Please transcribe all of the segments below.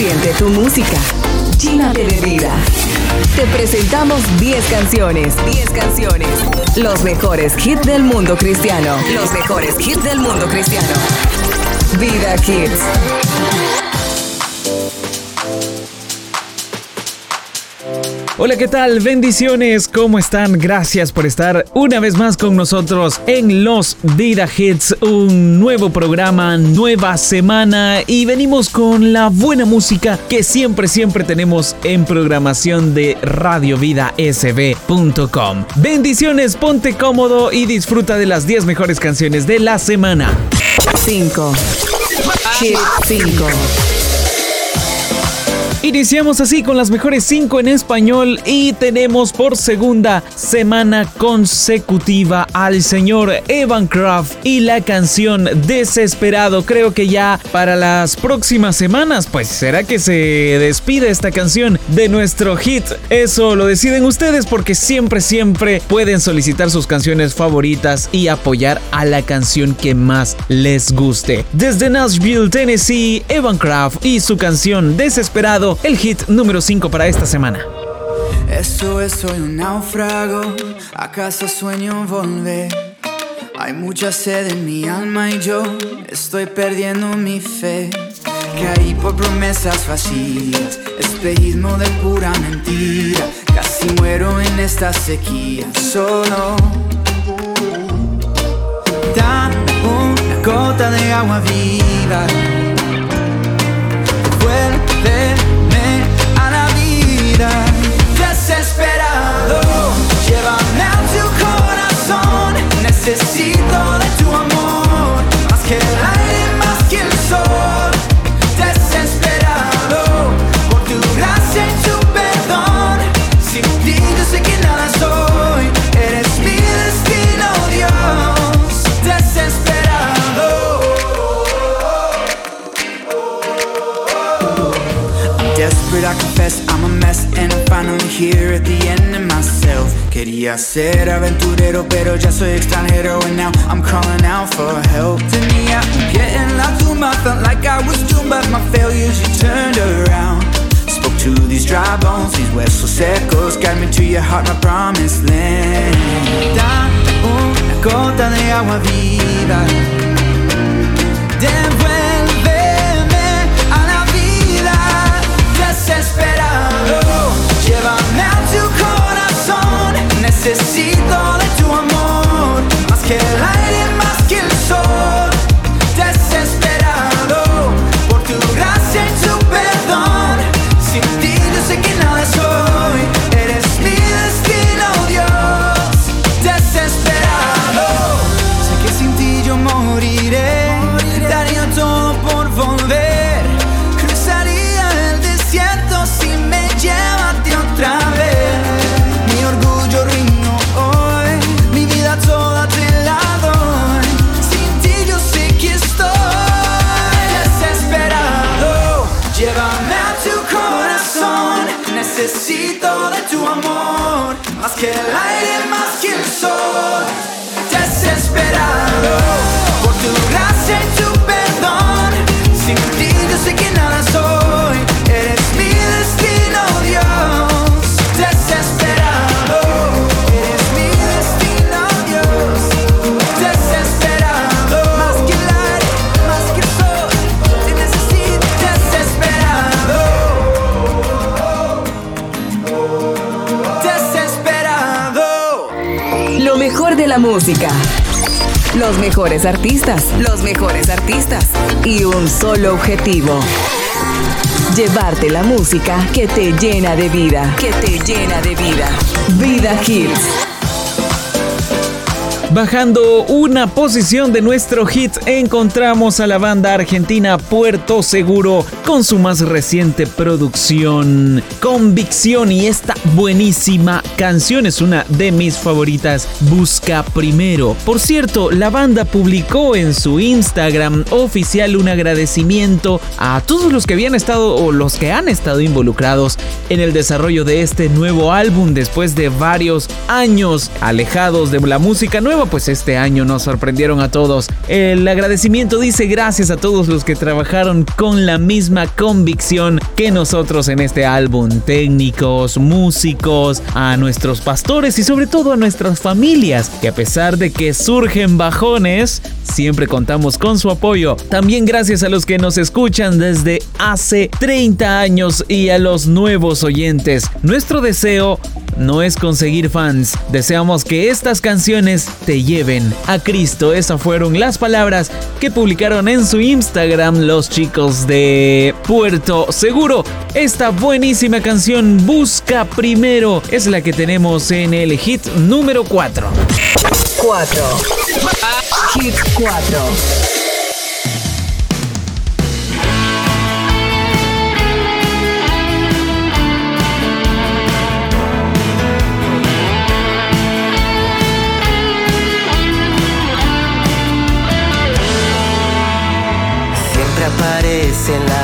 Siente tu música. Llénate de vida. Te presentamos 10 canciones. 10 canciones. Los mejores hits del mundo cristiano. Los mejores hits del mundo cristiano. Vida Kids. Hola, ¿qué tal? Bendiciones, ¿cómo están? Gracias por estar una vez más con nosotros en Los Vida Hits, un nuevo programa, nueva semana y venimos con la buena música que siempre, siempre tenemos en programación de radiovidasb.com. Bendiciones, ponte cómodo y disfruta de las 10 mejores canciones de la semana. 5. Hit 5. Iniciamos así con las mejores 5 en español y tenemos por segunda semana consecutiva al señor Evan Craft y la canción Desesperado. Creo que ya para las próximas semanas, pues será que se despide esta canción de nuestro hit. Eso lo deciden ustedes porque siempre, siempre pueden solicitar sus canciones favoritas y apoyar a la canción que más les guste. Desde Nashville, Tennessee, Evan Craft y su canción Desesperado el hit número 5 para esta semana. Eso es, soy un náufrago, acaso sueño volver. Hay mucha sed en mi alma y yo estoy perdiendo mi fe. Caí por promesas vacías, espejismo de pura mentira. Casi muero en esta sequía, solo. Da una gota de agua viva. Necesito de tu amor, más que el aire, más que el sol. Desesperado, por tu gracia y tu perdón. Sin ti yo sé que nada soy, eres mi destino, Dios. Desesperado. I'm desperate, I confess I'm a mess and I'm finally here at the end of myself. Quería ser aventurero, pero ya soy extranjero and now I'm calling out for help. Tenía un pie en la tumba, felt like I was doomed, but my failures you turned around. Spoke to these dry bones, these huesos secos, guide me to your heart, my promised land. Da una gota de agua viva. Devuélveme Necesito de tu amor. Más que el aire, más que el sol. Música. Los mejores artistas. Los mejores artistas. Y un solo objetivo. Llevarte la música que te llena de vida. Que te llena de vida. Vida Kids. Bajando una posición de nuestro hit, encontramos a la banda argentina Puerto Seguro con su más reciente producción, Convicción, y esta buenísima canción es una de mis favoritas, Busca Primero. Por cierto, la banda publicó en su Instagram oficial un agradecimiento a todos los que habían estado o los que han estado involucrados en el desarrollo de este nuevo álbum después de varios años alejados de la música nueva pues este año nos sorprendieron a todos. El agradecimiento dice gracias a todos los que trabajaron con la misma convicción que nosotros en este álbum. Técnicos, músicos, a nuestros pastores y sobre todo a nuestras familias, que a pesar de que surgen bajones, siempre contamos con su apoyo. También gracias a los que nos escuchan desde hace 30 años y a los nuevos oyentes. Nuestro deseo no es conseguir fans, deseamos que estas canciones lleven a Cristo. Esas fueron las palabras que publicaron en su Instagram los chicos de Puerto Seguro. Esta buenísima canción Busca Primero es la que tenemos en el hit número 4. 4. Hit 4.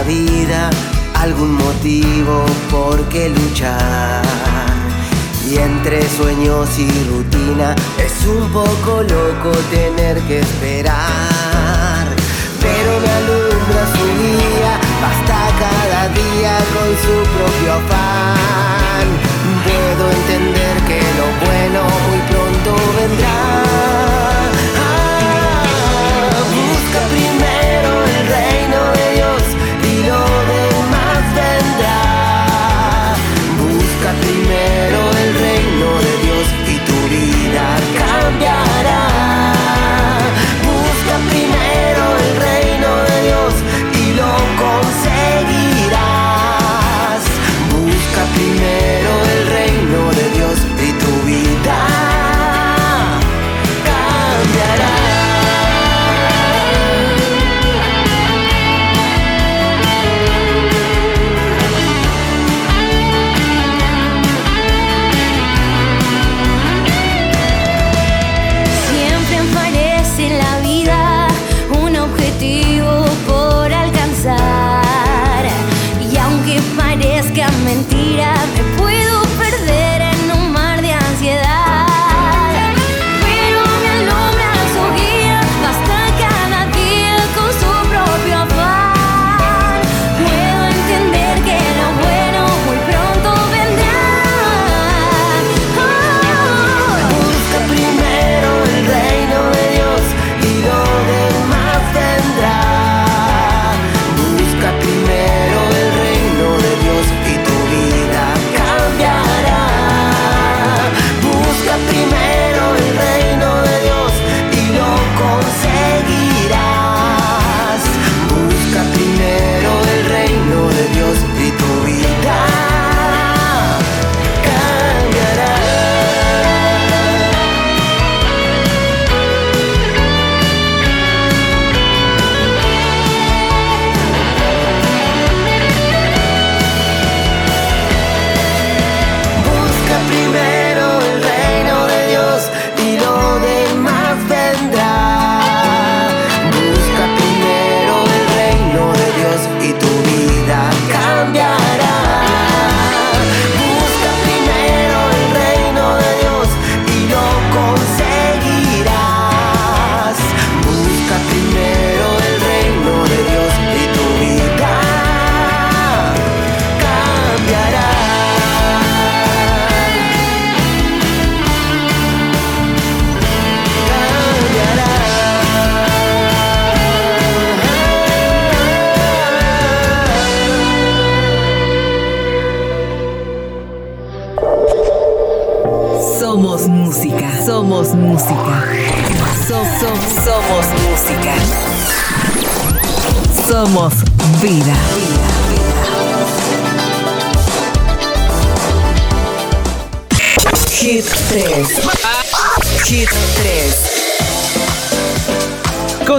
Vida algún motivo por qué luchar. Y entre sueños y rutina es un poco loco tener que esperar. Pero me alumbra su día, basta cada día con su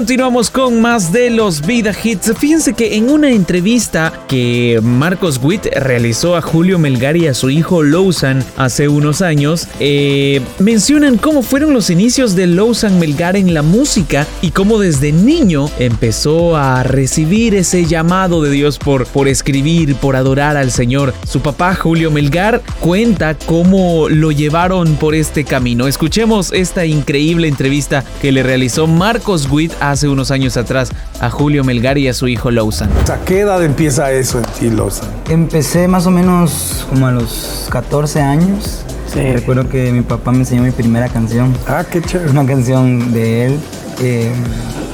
Continuamos con más de los Vida Hits. Fíjense que en una entrevista que Marcos Witt realizó a Julio Melgar y a su hijo Lowsan hace unos años, eh, mencionan cómo fueron los inicios de Lowsan Melgar en la música y cómo desde niño empezó a recibir ese llamado de Dios por, por escribir, por adorar al Señor. Su papá Julio Melgar cuenta cómo lo llevaron por este camino. Escuchemos esta increíble entrevista que le realizó Marcos Witt hace unos años atrás a Julio Melgar y a su hijo Lawson. ¿A qué edad empieza eso en ti, Lawson? Empecé más o menos como a los 14 años. Recuerdo que mi papá me enseñó mi primera canción. Ah, qué chévere. Una canción de él. Eh,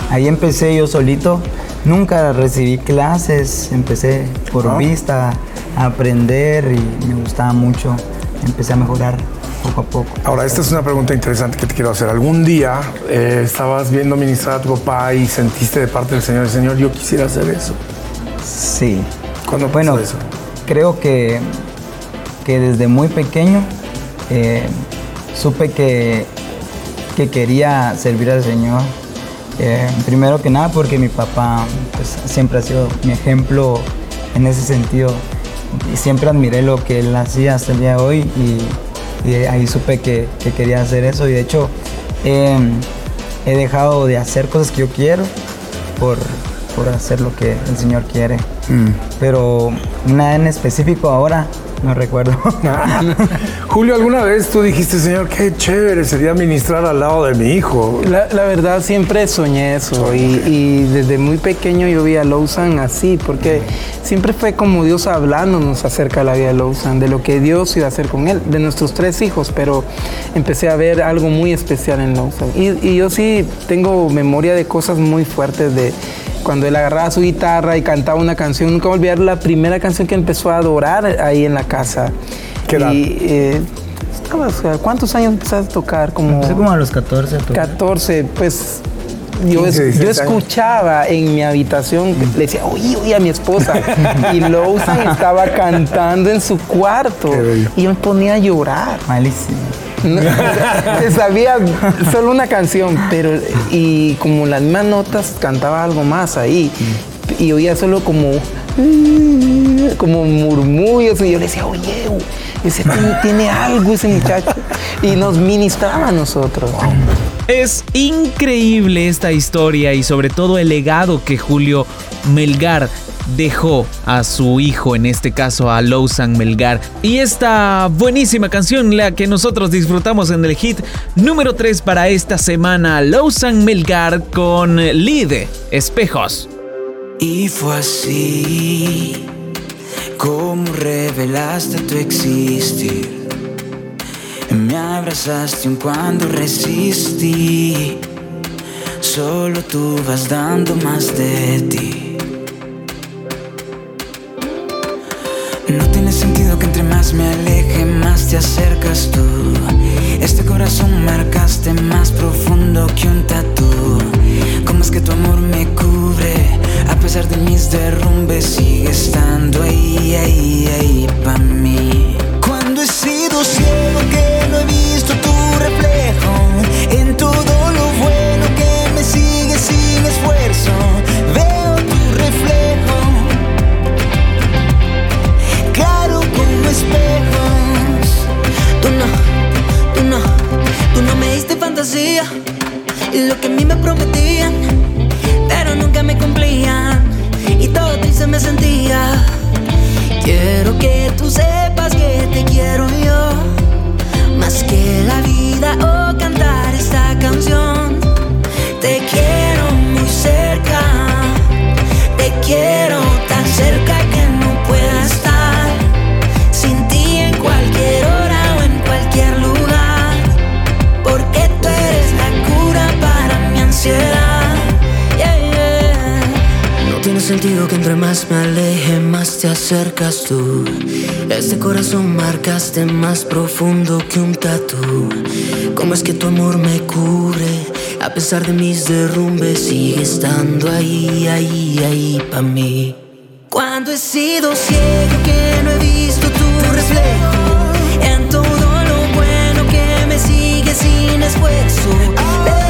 ahí empecé yo solito. Nunca recibí clases. Empecé por Ah. vista a aprender y me gustaba mucho. Empecé a mejorar poco a poco. Ahora, esta es una pregunta interesante que te quiero hacer. ¿Algún día eh, estabas viendo ministrar a tu papá y sentiste de parte del Señor, Señor, yo quisiera hacer eso? Sí. ¿Cuándo pasó Bueno, eso? creo que, que desde muy pequeño eh, supe que, que quería servir al Señor. Eh, primero que nada porque mi papá pues, siempre ha sido mi ejemplo en ese sentido. Y siempre admiré lo que él hacía hasta el día de hoy y, y ahí supe que, que quería hacer eso. Y de hecho eh, he dejado de hacer cosas que yo quiero por, por hacer lo que el Señor quiere. Pero nada en específico ahora, no recuerdo. Julio, ¿alguna vez tú dijiste, Señor, qué chévere sería ministrar al lado de mi hijo? La, la verdad siempre soñé eso y, y desde muy pequeño yo vi a Lawson así porque siempre fue como Dios hablándonos acerca de la vida de Lawson, de lo que Dios iba a hacer con él, de nuestros tres hijos, pero empecé a ver algo muy especial en Lawson. Y, y yo sí tengo memoria de cosas muy fuertes de cuando él agarraba su guitarra y cantaba una canción, nunca voy a olvidar la primera canción que empezó a adorar ahí en la casa. ¿Qué edad? Y, eh, ¿Cuántos años empezaste a tocar? Como Empecé como a los 14. a tocar. 14, pues yo, 15, es- yo 16 años. escuchaba en mi habitación, le decía, oye, oye a mi esposa. y Lawson estaba cantando en su cuarto. Y yo me ponía a llorar. Malísimo. Sabía solo una canción, pero y como las mismas notas cantaba algo más ahí. Y oía solo como como murmullos y yo le decía, oye, ese tiene, tiene algo ese muchacho. Y nos ministraba a nosotros. Es increíble esta historia y sobre todo el legado que Julio Melgar dejó a su hijo, en este caso a Lowsan Melgar. Y esta buenísima canción, la que nosotros disfrutamos en el hit número 3 para esta semana, Lowsan Melgar con Lide, Espejos. Y fue así como revelaste tu existir. Me abrazaste un cuando resistí. Solo tú vas dando más de ti. Sentido que entre más me aleje, más te acercas tú. Este corazón marcaste más profundo que un tatú. ¿Cómo es que tu amor me cubre? A pesar de mis derrumbes, sigue estando ahí, ahí, ahí para mí. Cuando he sido ciego que no he visto tu reflejo en todo lo bueno que me sigue sin esfuerzo, veo tu reflejo espejos. Tú no, tú no, tú no me diste fantasía y lo que a mí me prometían, pero nunca me cumplían y todo triste me sentía. Quiero que tú sepas que te quiero yo, más que la vida o cantar esta canción. Te quiero muy cerca, te quiero tan cerca que No tiene sentido que entre más me aleje, más te acercas tú. Este corazón marcaste más profundo que un tatú. ¿Cómo es que tu amor me cubre? A pesar de mis derrumbes, sigue estando ahí, ahí, ahí para mí. Cuando he sido ciego que no he visto tu reflejo en todo lo bueno que me sigue sin esfuerzo.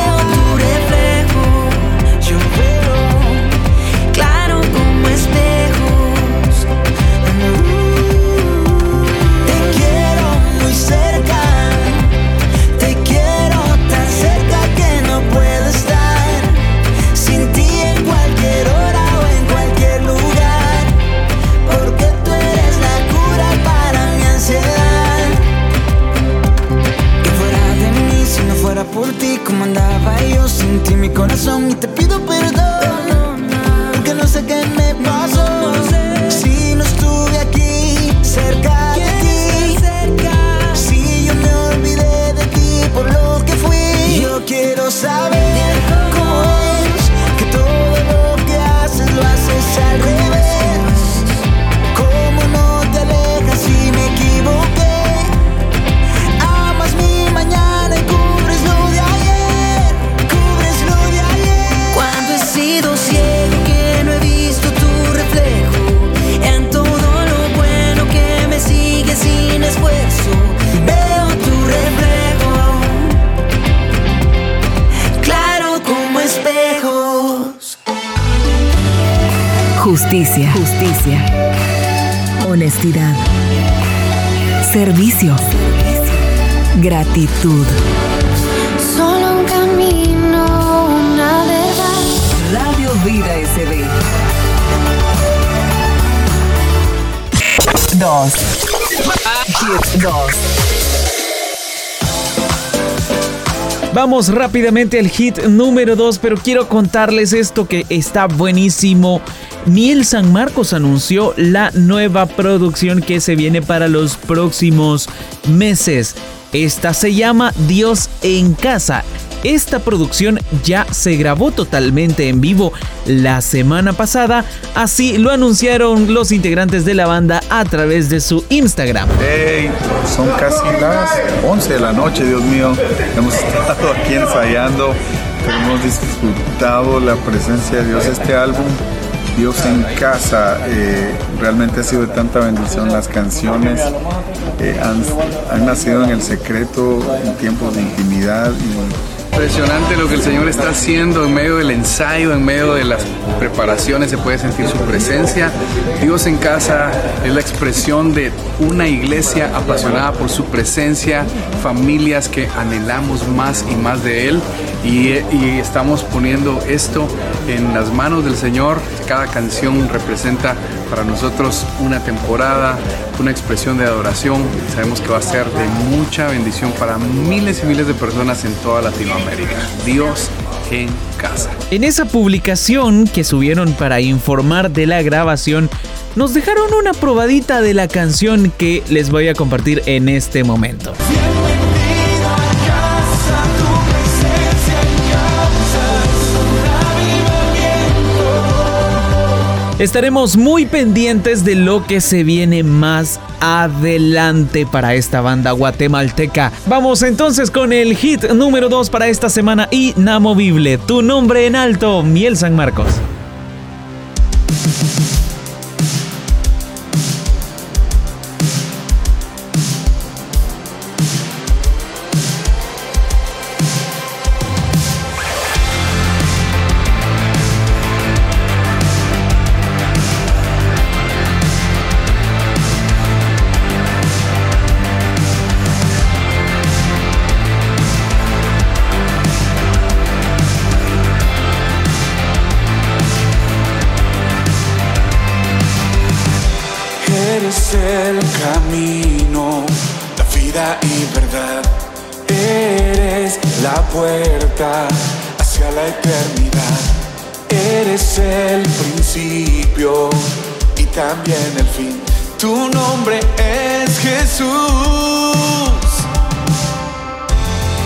corazón y te pido perdón. Porque no sé qué me pasó. Si no estuve aquí, cerca de ti. Si yo me olvidé de ti por lo que fui. Yo quiero saber cómo. Justicia, justicia. Honestidad. Servicio. Gratitud. Solo un camino, una verdad. Radio Vida SB. Dos. Hit dos. Vamos rápidamente al hit número 2, pero quiero contarles esto que está buenísimo. Miel San Marcos anunció la nueva producción que se viene para los próximos meses. Esta se llama Dios en casa. Esta producción ya se grabó totalmente en vivo la semana pasada, así lo anunciaron los integrantes de la banda a través de su Instagram. Hey, son casi las 11 de la noche, Dios mío. Hemos estado aquí ensayando, hemos disfrutado la presencia de Dios. Este álbum, Dios en casa, eh, realmente ha sido de tanta bendición. Las canciones eh, han, nacido en el secreto, en tiempos de intimidad y Impresionante lo que el Señor está haciendo en medio del ensayo, en medio de las preparaciones, se puede sentir su presencia. Dios en casa es la expresión de una iglesia apasionada por su presencia, familias que anhelamos más y más de Él y, y estamos poniendo esto en las manos del Señor. Cada canción representa para nosotros una temporada, una expresión de adoración. Sabemos que va a ser de mucha bendición para miles y miles de personas en toda Latinoamérica. Dios en casa. En esa publicación que subieron para informar de la grabación, nos dejaron una probadita de la canción que les voy a compartir en este momento. Estaremos muy pendientes de lo que se viene más adelante para esta banda guatemalteca. Vamos entonces con el hit número 2 para esta semana inamovible. Tu nombre en alto, Miel San Marcos. La puerta hacia la eternidad. Eres el principio y también el fin. Tu nombre es Jesús.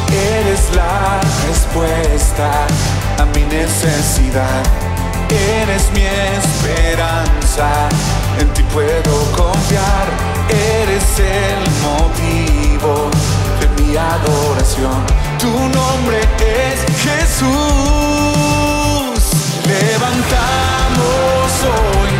Eres la respuesta a mi necesidad. Eres mi esperanza, en ti puedo confiar. Eres el motivo de mi adoración. Tu nombre es Jesús. Levantamos hoy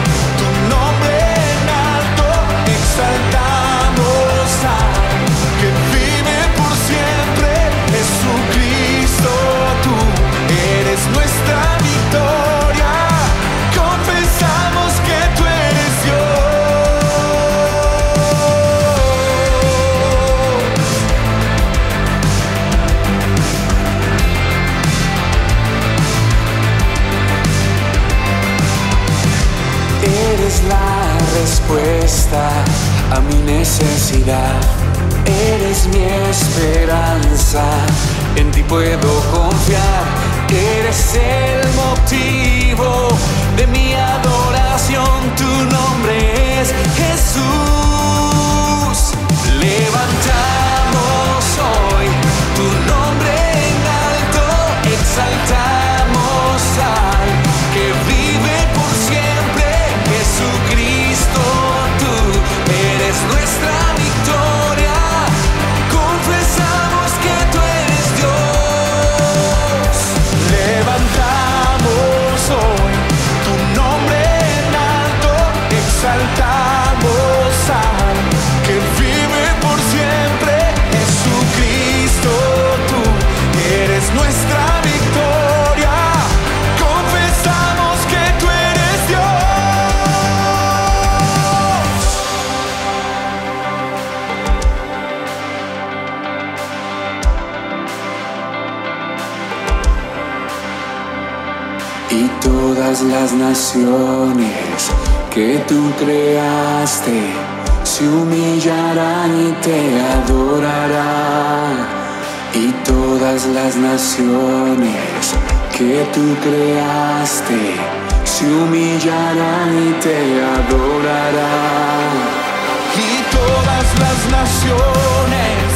respuesta a mi necesidad. Eres mi esperanza, en ti puedo confiar. Eres el motivo de mi adoración. Tu nombre es Jesús. Levantamos hoy naciones que tú creaste se humillarán y te adorarán. Y todas las naciones que tú creaste se humillarán y te adorarán. Y todas las naciones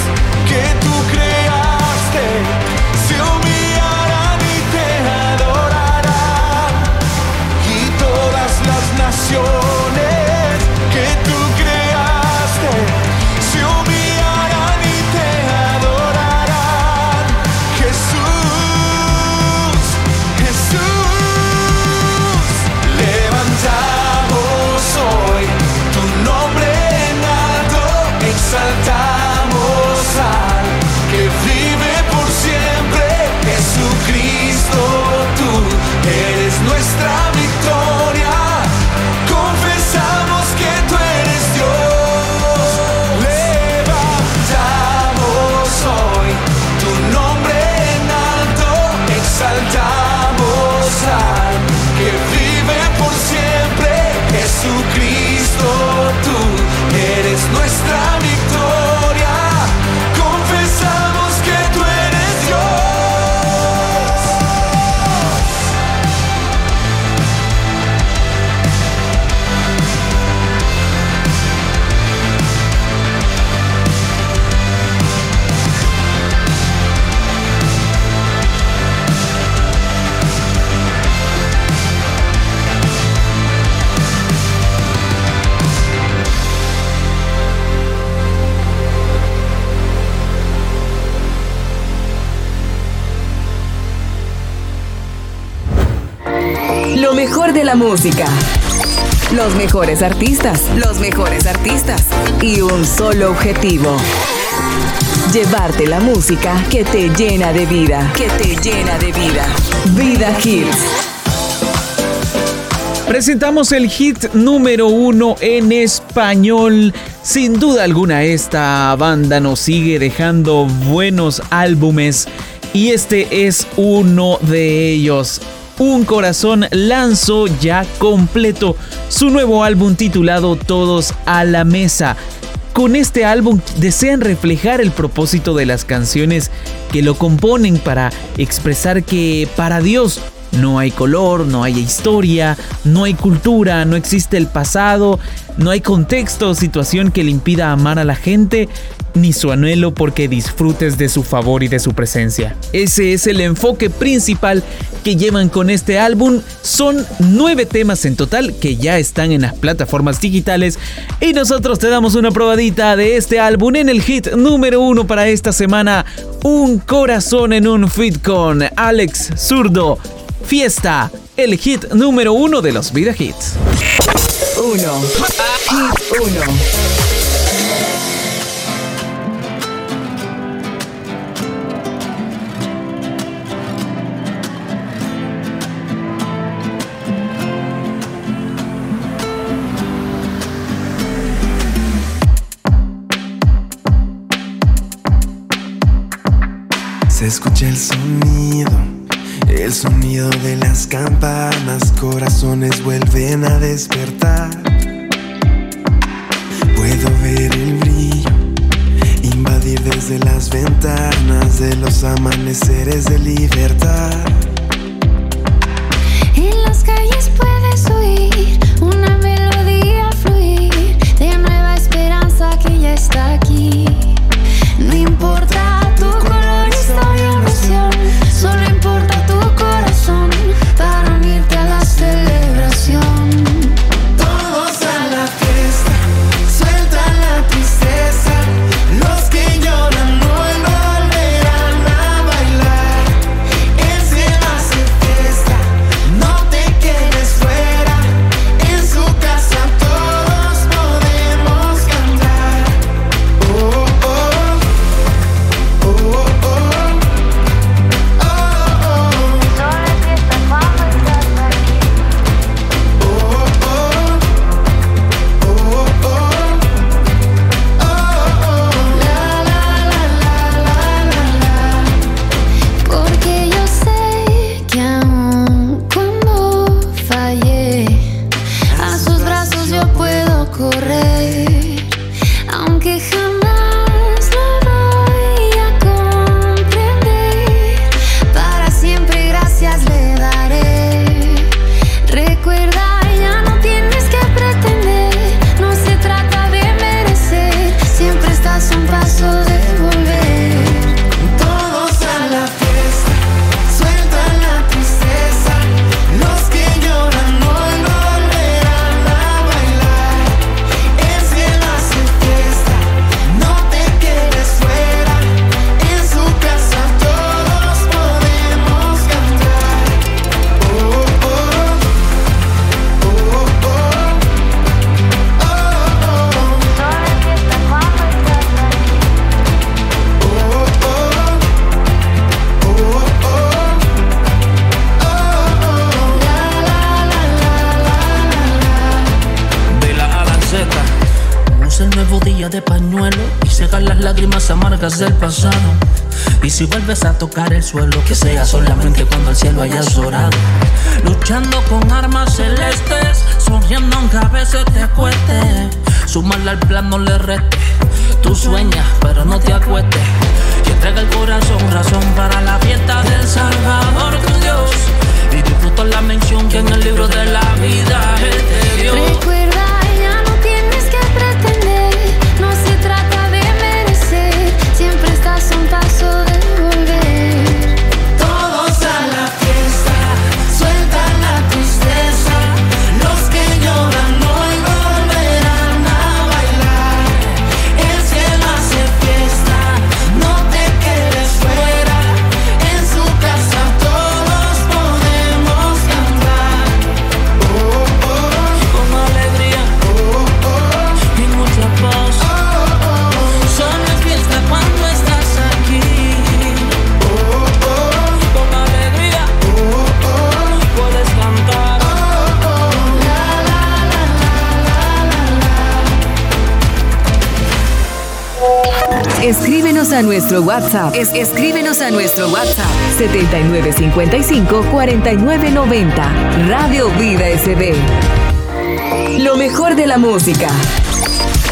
la música. Los mejores artistas. Los mejores artistas. Y un solo objetivo. Llevarte la música que te llena de vida. Que te llena de vida. Vida Hits. Presentamos el hit número uno en español. Sin duda alguna esta banda nos sigue dejando buenos álbumes y este es uno de ellos. Un Corazón lanzó ya completo su nuevo álbum titulado Todos a la Mesa. Con este álbum desean reflejar el propósito de las canciones que lo componen para expresar que para Dios no hay color, no hay historia, no hay cultura, no existe el pasado, no hay contexto o situación que le impida amar a la gente, ni su anhelo porque disfrutes de su favor y de su presencia. Ese es el enfoque principal que llevan con este álbum. Son nueve temas en total que ya están en las plataformas digitales y nosotros te damos una probadita de este álbum en el hit número uno para esta semana. Un corazón en un fit con Alex Zurdo. Fiesta, el hit número uno de los Vida Hits. Uno. Hit uno. Se escucha el sonido, el sonido de las campanas, corazones vuelven a despertar. Puedo ver el brillo, invadir desde las ventanas de los amaneceres de libertad. En las calles puedes oír una melodía fluir de nueva esperanza que ya está aquí. No importa amargas del pasado. Y si vuelves a tocar el suelo, que sea solamente cuando al cielo hayas orado. Luchando con armas celestes, sonriendo aunque a veces te cueste. Sumarle al plan no le reste. Tú sueñas, pero no te acuestes. Y entrega el corazón, razón para la fiesta del Salvador, tu Dios. Y disfruto la mención que en el libro de la vida Él te dio. A nuestro WhatsApp. Es, escríbenos a nuestro WhatsApp 7955-4990. Radio Vida SB. Lo mejor de la música.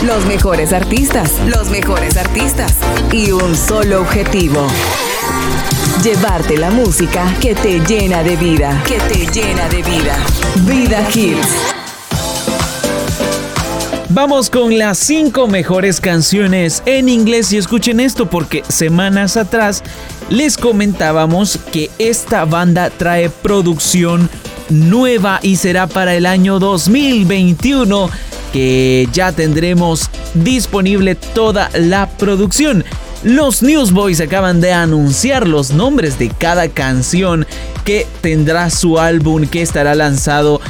Los mejores artistas. Los mejores artistas. Y un solo objetivo. Llevarte la música que te llena de vida. Que te llena de vida. Vida Hits. Vamos con las 5 mejores canciones en inglés y escuchen esto porque semanas atrás les comentábamos que esta banda trae producción nueva y será para el año 2021 que ya tendremos disponible toda la producción. Los Newsboys acaban de anunciar los nombres de cada canción que tendrá su álbum que estará lanzado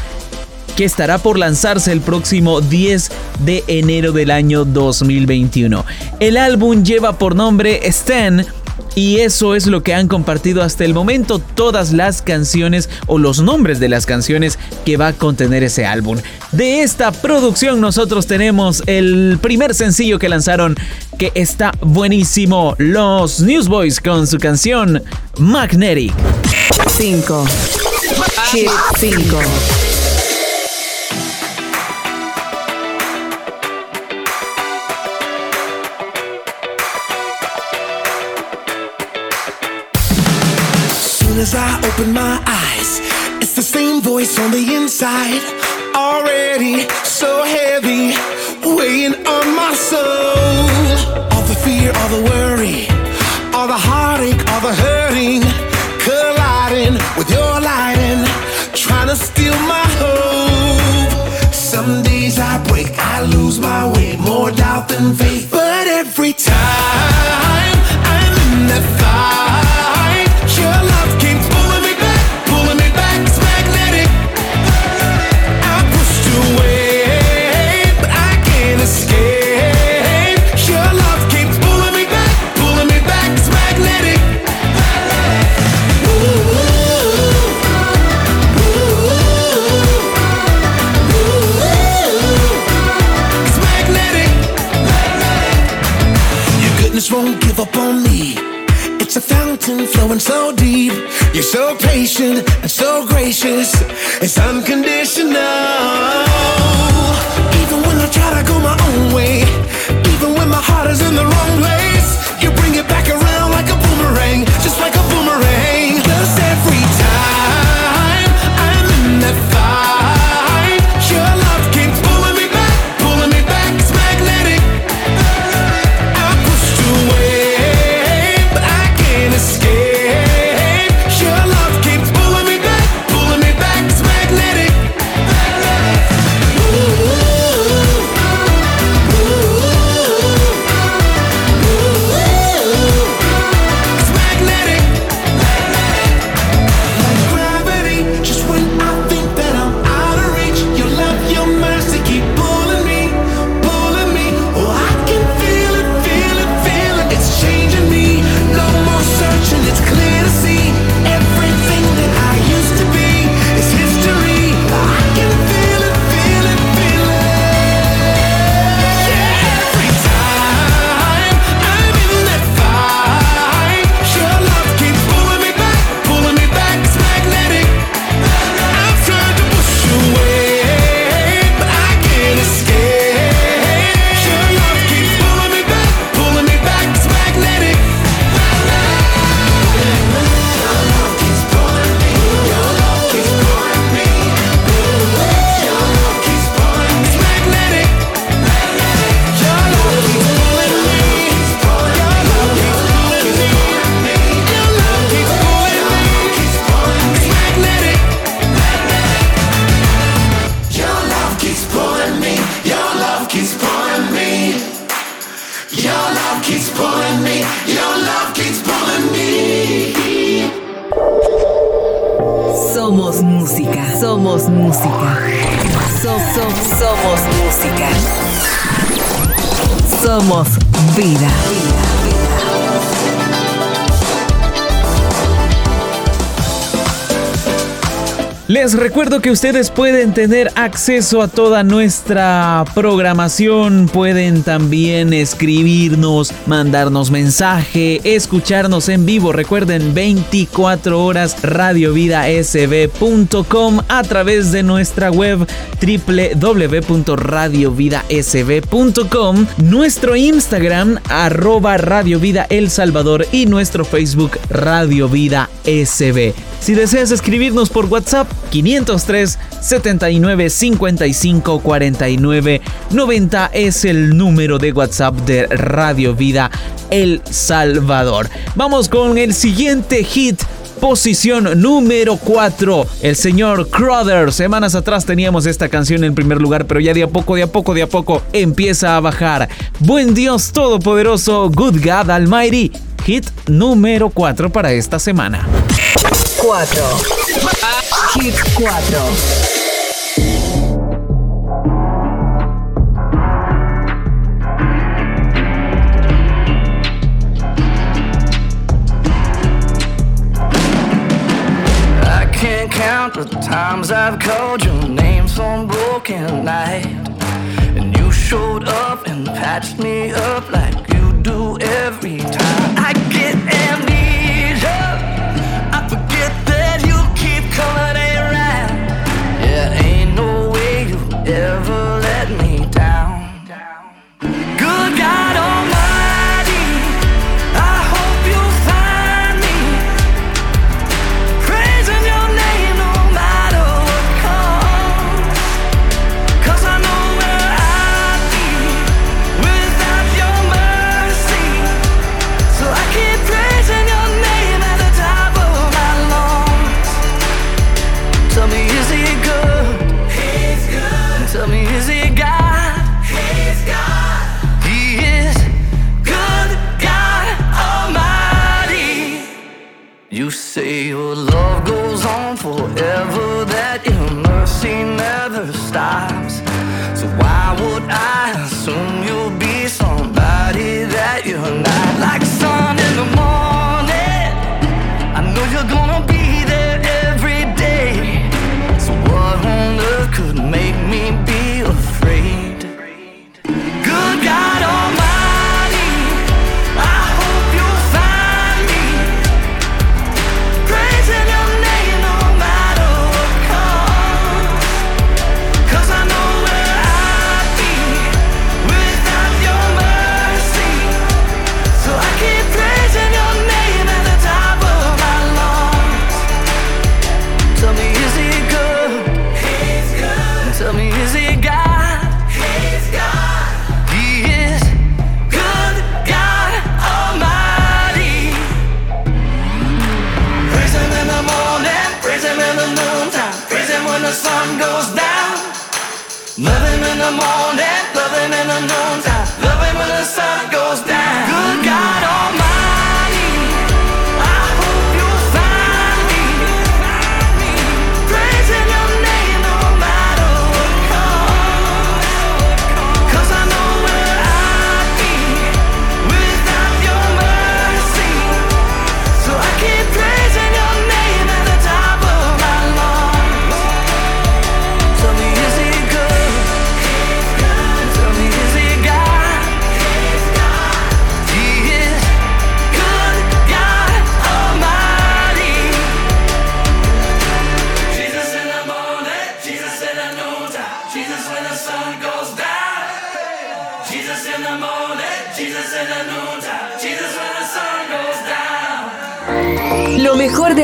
que estará por lanzarse el próximo 10 de enero del año 2021. El álbum lleva por nombre Stan y eso es lo que han compartido hasta el momento todas las canciones o los nombres de las canciones que va a contener ese álbum. De esta producción nosotros tenemos el primer sencillo que lanzaron que está buenísimo. Los Newsboys con su canción Magnetic. 5. Hit 5. As I open my eyes, it's the same voice on the inside. Already so heavy, weighing on my soul. All the fear, all the worry, all the heartache, all the hurting, colliding with your lighting, trying to steal my hope. Some days I break, I lose my way, more doubt than faith. But every time I'm in that fight, flowing so deep. You're so patient and so gracious. It's unconditional. Les recuerdo que ustedes pueden tener acceso a toda nuestra programación, pueden también escribirnos, mandarnos mensaje, escucharnos en vivo. Recuerden 24 horas radiovidasb.com a través de nuestra web www.radiovidasb.com, nuestro Instagram arroba Radio El Salvador y nuestro Facebook Radio SB. Si deseas escribirnos por WhatsApp, 503 79 55 49 90 es el número de WhatsApp de Radio Vida El Salvador. Vamos con el siguiente hit. Posición número 4, el señor Crowder. Semanas atrás teníamos esta canción en primer lugar, pero ya de a poco, de a poco, de a poco empieza a bajar. Buen Dios Todopoderoso, Good God Almighty. Hit número 4 para esta semana. 4. Hit 4. I can't count the times I've called your name some broken night. And you showed up and patched me up like you do every time. I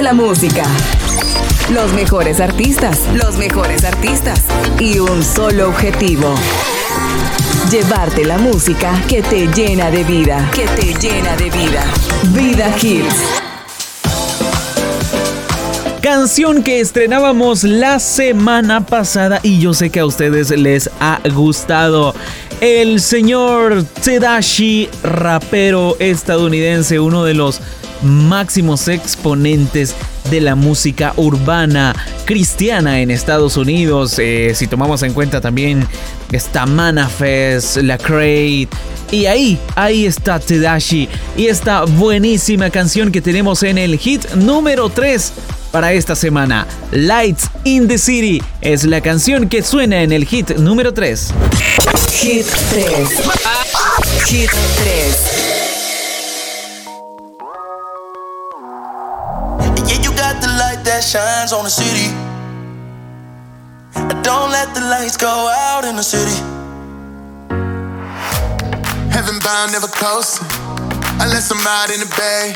la música. Los mejores artistas. Los mejores artistas. Y un solo objetivo. Llevarte la música que te llena de vida. Que te llena de vida. Vida Hits. Canción que estrenábamos la semana pasada y yo sé que a ustedes les ha gustado. El señor Tedashii, rapero estadounidense, uno de los máximos exponentes de la música urbana cristiana en Estados Unidos. Eh, si tomamos en cuenta también está Manafest, La Crate. Y ahí, ahí está Tedashii y esta buenísima canción que tenemos en el hit número 3 para esta semana. Lights in the City es la canción que suena en el hit número 3. Hit 3. Hit 3. That shines on the city. Don't let the lights go out in the city. Heaven bound, never. Unless I'm out in the bay.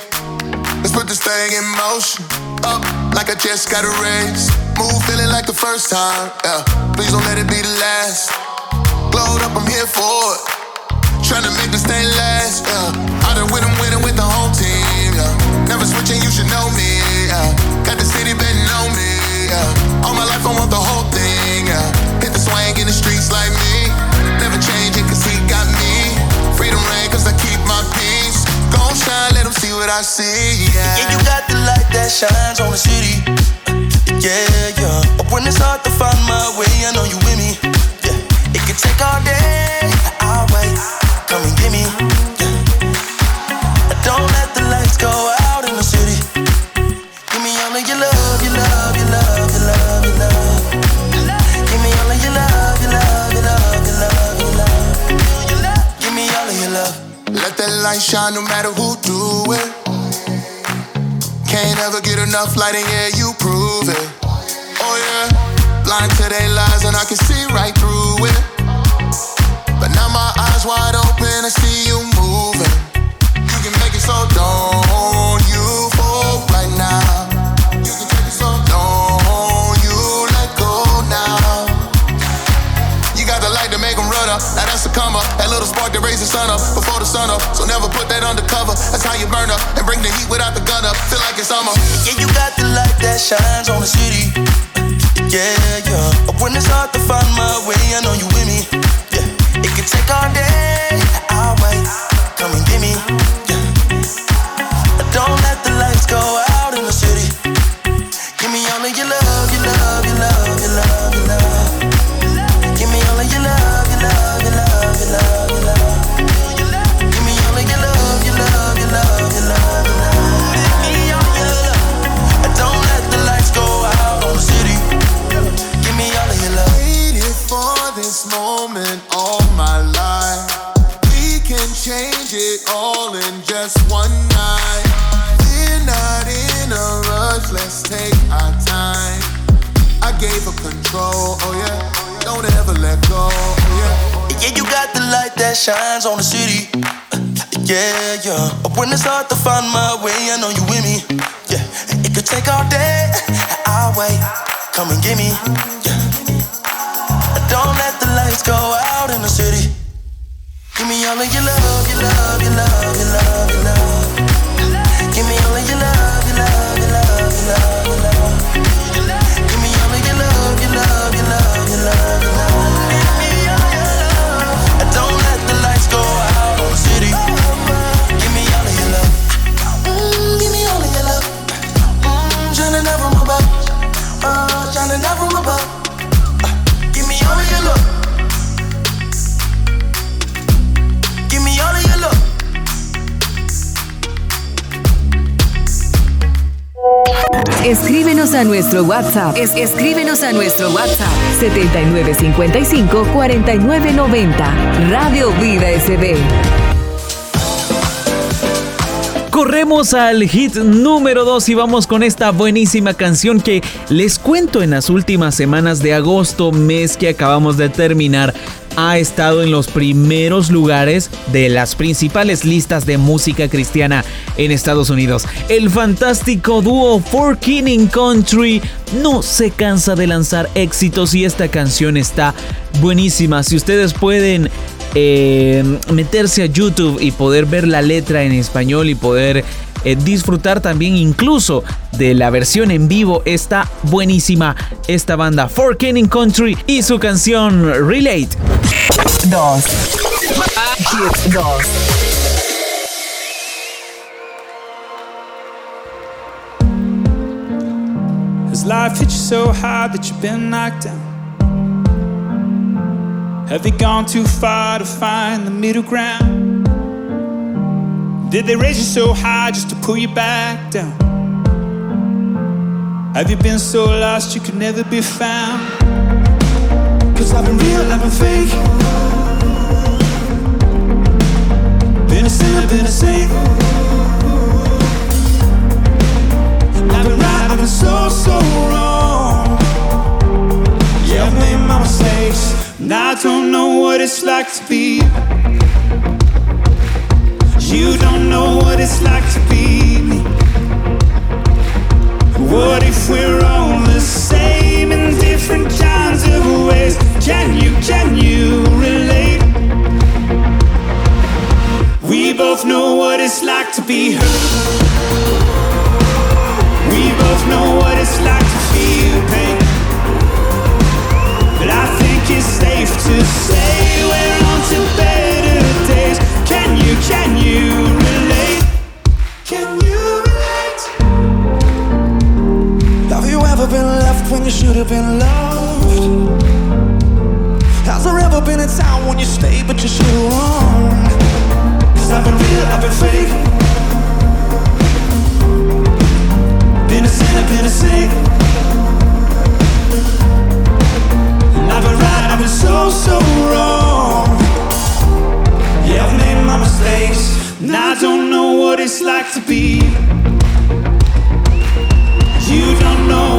Let's put this thing in motion. Up like I just got a raise. Move feeling like the first time. Yeah. Please don't let it be the last. Glowed up, I'm here for it. Tryna make this thing last. Yeah. What I see. Yeah. Yeah, you got the light that shines on the city. Yeah, yeah. But when it's hard to find my way, I know you with me. Yeah. It could take all day. I'll wait. Come and get me. Yeah. Don't let the lights go out in the city. Give me all of your love, your love, your love, your love, your love. Give me all of your love, your love, your love, your love, your love. Give me all of your love. Let that light shine no matter who do it. Can't ever get enough light in yeah, you prove it. Oh yeah, blind to their lies and I can see right through it. But now my eyes wide open, I see you moving. You can make it so don't you fall right now. You can take it so don't you let go now. You got the light to make them run up. Now that's a come up. That little spark that raise the sun up before the sun up. So never put that undercover. That's how you burn up and bring the heat without the summer. Yeah, you got the light that shines on the city. Yeah, yeah. When it's hard to find my way, I know you with me. Yeah, it could take all day. I'll wait. Come and get me. Yeah. Oh, oh yeah. Don't ever let go, oh yeah. Yeah, you got the light that shines on the city. Yeah, yeah. When it's hard to find my way, I know you with me. Yeah, it could take all day. I'll wait. Come and get me. Yeah. Don't let the lights go out in the city. Give me all of your love, your love, your love, your love, your love. Escríbenos a nuestro WhatsApp. Es, escríbenos a nuestro WhatsApp 7955 4990. Radio Vida SB. Corremos al hit número 2 y vamos con esta buenísima canción que les cuento en las últimas semanas de agosto, mes que acabamos de terminar. Ha estado en los primeros lugares de las principales listas de música cristiana en Estados Unidos. El fantástico dúo For King in Country no se cansa de lanzar éxitos y esta canción está buenísima. Si ustedes pueden eh, meterse a YouTube y poder ver la letra en español y poder eh, disfrutar también incluso de la versión en vivo. Está buenísima esta banda, For Kenning Country y su canción Relate. 2. Hit 2. Has life hit you so hard that you've been knocked down? Have they gone too far to find the middle ground? Did they raise you so high just to pull you back down? Have you been so lost you could never be found? Cause I've been real, I've been fake. Been a sinner, been a saint. I've been right, I've been so, so wrong. Yeah, I've made my mistakes. And I don't know what it's like to be. You don't know what it's like to be me. What if we're all the same in different kinds of ways? Can you, can you relate? We both know what it's like to be hurt. We both know what it's like to feel pain. But I think it's safe to say when you should have been loved? Has there ever been a time when you stayed but you should have run? Cause I've been real, I've been fake. Been a sinner, been a. And I've been right, I've been so, so wrong. Yeah, I've made my mistakes. And I don't know what it's like to be. You don't know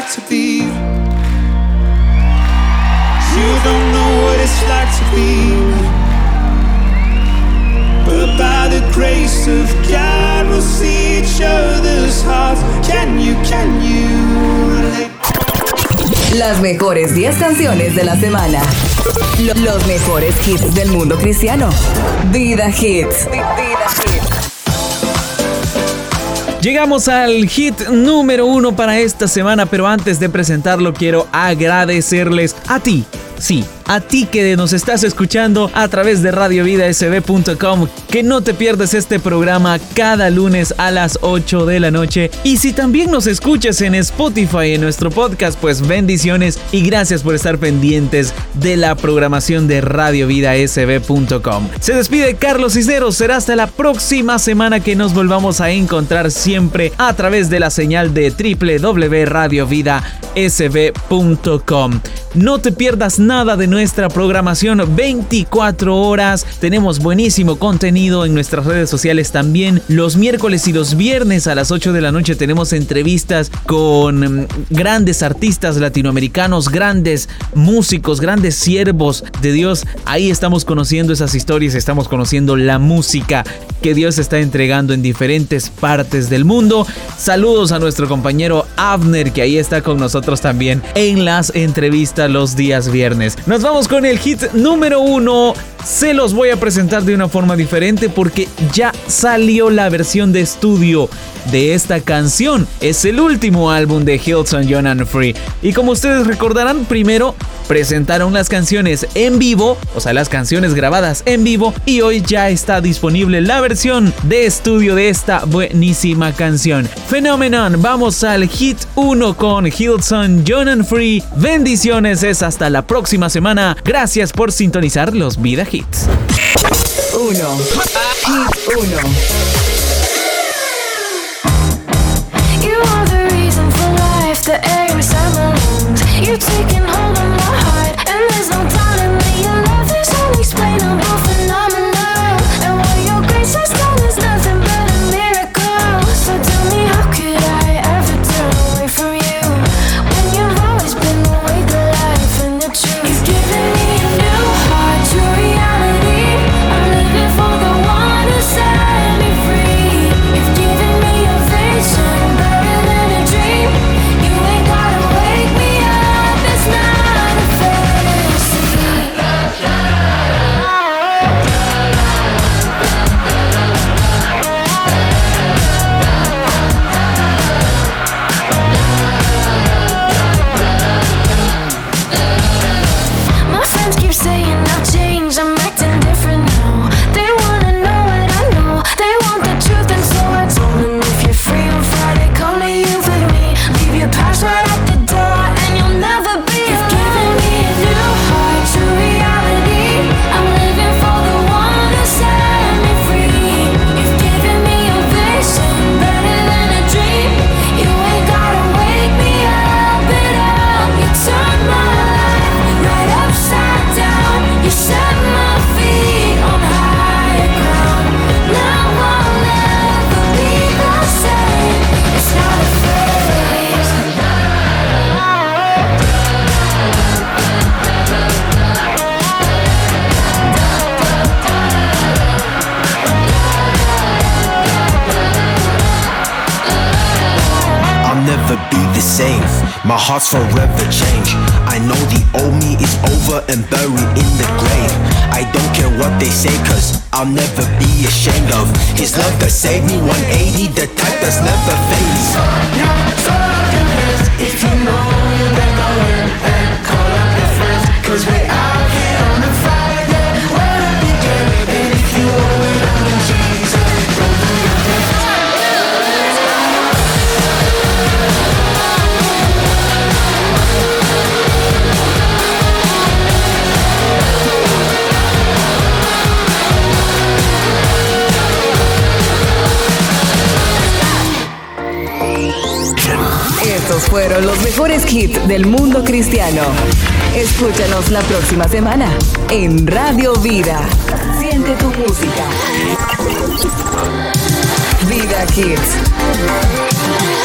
like to be. You don't know what it's like to be. But by the grace of God, we'll see each other's hearts. Can you, can you? Las mejores 10 canciones de la semana. Lo- Los mejores hits del mundo cristiano. Vida Hits. Vida Hits. Llegamos al hit número uno para esta semana, pero antes de presentarlo quiero agradecerles a ti. Sí, a ti que nos estás escuchando a través de radiovidasb.com, que no te pierdes este programa cada lunes a las 8 de la noche. Y si también nos escuchas en Spotify, en nuestro podcast, pues bendiciones y gracias por estar pendientes de la programación de radiovidasb.com. Se despide Carlos Cisneros, será hasta la próxima semana que nos volvamos a encontrar siempre a través de la señal de www.radiovidasb.com. No te pierdas nada de nuestra programación 24 horas. Tenemos buenísimo contenido en nuestras redes sociales también. Los miércoles y los viernes a las 8 de la noche tenemos entrevistas con mm, grandes artistas latinoamericanos, grandes músicos, grandes siervos de Dios. Ahí estamos conociendo esas historias, estamos conociendo la música que Dios está entregando en diferentes partes del mundo. Saludos a nuestro compañero Abner que ahí está con nosotros también en las entrevistas los días viernes. Nos vamos con el hit número uno. Se los voy a presentar de una forma diferente porque ya salió la versión de estudio de esta canción. Es el último álbum de Hillsong John and Free. Y como ustedes recordarán, primero presentaron las canciones en vivo, o sea, las canciones grabadas en vivo, y hoy ya está disponible la versión de estudio de esta buenísima canción. Phenomenon, vamos al hit 1 con Hillsong John and Free. Bendiciones, es hasta la próxima semana. Gracias por sintonizar los Vida hit. Uno. Hit 1. You are the reason for life, the air. You take heart's forever change. I know the old me is over and buried in the grave. I don't care what they say, cause I'll never be ashamed of his love that saved me 180, the type that's never fades. fueron los mejores hits del mundo cristiano. Escúchanos la próxima semana en Radio Vida. Siente tu música. Vida Kids.